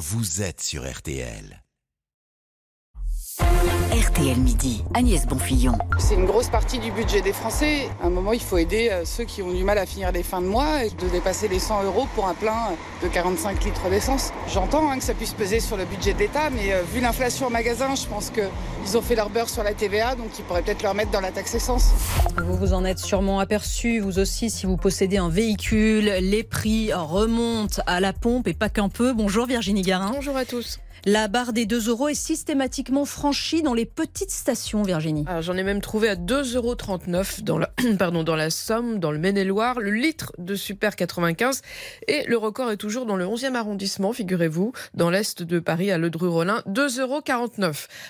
vous êtes sur RTL. RTL Midi, Agnès Bonfillon. C'est une grosse partie du budget des Français. À un moment, il faut aider euh, ceux qui ont du mal à finir les fins de mois et de dépasser les 100 euros pour un plein de 45 litres d'essence. J'entends hein, que ça puisse peser sur le budget de l'État, mais euh, vu l'inflation au magasin, je pense qu'ils ont fait leur beurre sur la TVA, donc ils pourraient peut-être leur mettre dans la taxe essence. Vous vous en êtes sûrement aperçu, vous aussi, si vous possédez un véhicule. Les prix remontent à la pompe et pas qu'un peu. Bonjour Virginie Garin. Bonjour à tous. La barre des 2 euros est systématiquement franchie dans les petites stations, Virginie. J'en ai même trouvé à 2,39 euros dans la, dans la Somme, dans le Maine-et-Loire, le litre de Super 95. Et le record est toujours dans le 11e arrondissement, figurez-vous, dans l'est de Paris, à Ledru-Rollin, 2,49 euros.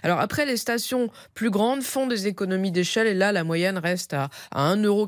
Alors après, les stations plus grandes font des économies d'échelle et là, la moyenne reste à, à 1,92 euros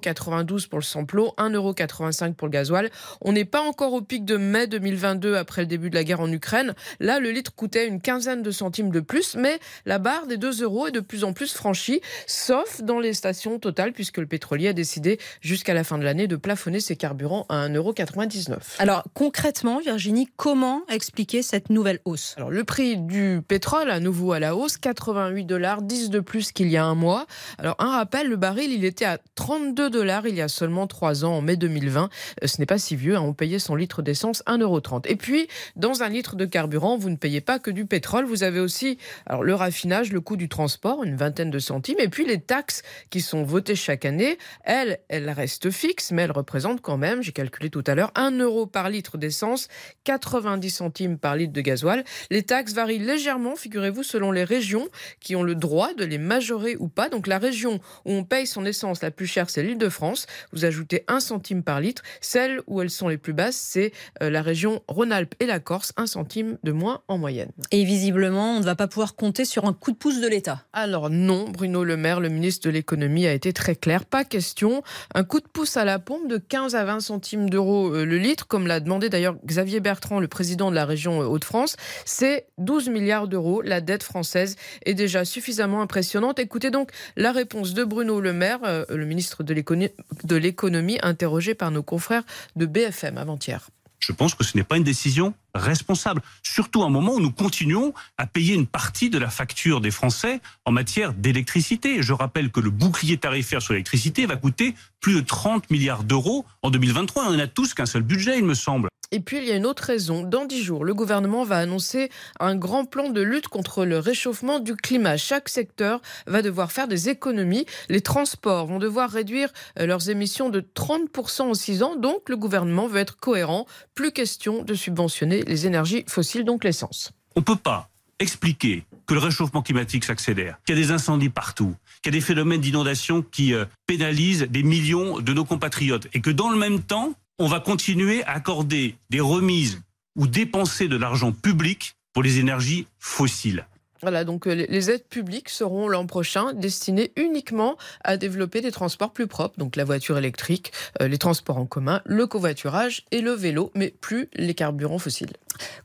pour le samplot, 1,85 euros pour le gasoil. On n'est pas encore au pic de mai 2022 après le début de la guerre en Ukraine. Là, le litre coûte une quinzaine de centimes de plus, mais la barre des 2 euros est de plus en plus franchie, sauf dans les stations totales, puisque le pétrolier a décidé jusqu'à la fin de l'année de plafonner ses carburants à 1,99€. Alors concrètement, Virginie, comment expliquer cette nouvelle hausse? Alors le prix du pétrole à nouveau à la hausse, 88 dollars, 10 de plus qu'il y a un mois. Alors un rappel, le baril il était à 32 dollars il y a seulement 3 ans, en mai 2020. Euh, ce n'est pas si vieux, hein. on payait son litre d'essence 1,30€. Et puis, dans un litre de carburant, vous ne payez pas que du pétrole, vous avez aussi alors, le raffinage, le coût du transport, une vingtaine de centimes, et puis les taxes qui sont votées chaque année, elles, elles restent fixes, mais elles représentent quand même, j'ai calculé tout à l'heure, 1 euro par litre d'essence, 90 centimes par litre de gasoil. Les taxes varient légèrement, figurez-vous, selon les régions qui ont le droit de les majorer ou pas. Donc la région où on paye son essence la plus chère, c'est l'île de France. Vous ajoutez 1 centime par litre. Celle où elles sont les plus basses, c'est euh, la région Rhône-Alpes et la Corse, 1 centime de moins en moyenne. Et visiblement, on ne va pas pouvoir compter sur un coup de pouce de l'État. Alors non, Bruno Le Maire, le ministre de l'économie, a été très clair. Pas question. Un coup de pouce à la pompe de 15 à 20 centimes d'euros euh, le litre, comme l'a demandé d'ailleurs Xavier Bertrand, le président de la région euh, Hauts-de-France. C'est 12 milliards d'euros. La dette française est déjà suffisamment impressionnante. Écoutez donc la réponse de Bruno Le Maire, euh, le ministre de l'économie, interrogé par nos confrères de BFM avant-hier. Je pense que ce n'est pas une décision responsable, surtout à un moment où nous continuons à payer une partie de la facture des Français en matière d'électricité. Je rappelle que le bouclier tarifaire sur l'électricité va coûter plus de 30 milliards d'euros en 2023. On n'a tous qu'un seul budget, il me semble. Et puis, il y a une autre raison. Dans dix jours, le gouvernement va annoncer un grand plan de lutte contre le réchauffement du climat. Chaque secteur va devoir faire des économies. Les transports vont devoir réduire euh, leurs émissions de 30% en six ans. Donc, le gouvernement veut être cohérent. Plus question de subventionner les énergies fossiles, donc l'essence. On ne peut pas expliquer que le réchauffement climatique s'accélère, qu'il y a des incendies partout, qu'il y a des phénomènes d'inondation qui euh, pénalisent des millions de nos compatriotes et que dans le même temps, on va continuer à accorder des remises ou dépenser de l'argent public pour les énergies fossiles. Voilà, donc euh, les aides publiques seront l'an prochain destinées uniquement à développer des transports plus propres, donc la voiture électrique, euh, les transports en commun, le covoiturage et le vélo, mais plus les carburants fossiles.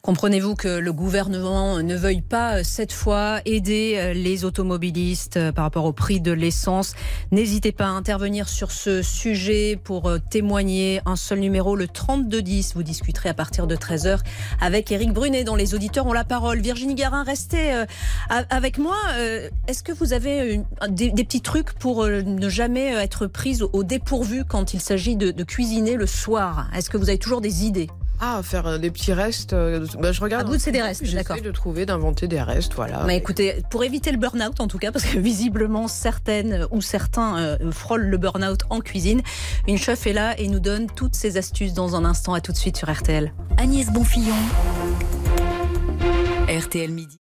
Comprenez-vous que le gouvernement ne veuille pas euh, cette fois aider les automobilistes par rapport au prix de l'essence? N'hésitez pas à intervenir sur ce sujet pour témoigner. Un seul numéro, le 3210. Vous discuterez à partir de 13h avec Éric Brunet, dont les auditeurs ont la parole. Virginie Garin, restez avec moi, euh, est-ce que vous avez des, petits trucs pour euh, ne jamais euh, être prise au dépourvu quand il s'agit de, cuisiner le soir? Est-ce que vous avez toujours des idées? Ah, faire des petits restes. Bah, je regarde. À vous, c'est des restes, d'accord. J'essaie de trouver, d'inventer des restes, voilà. Mais écoutez, pour éviter le burn-out, en tout cas, parce que visiblement certaines ou certains frôlent le burn-out en cuisine, une chef est là et nous donne toutes ses astuces dans un instant. À tout de suite sur RTL. Agnès Bonfillon. RTL Midi.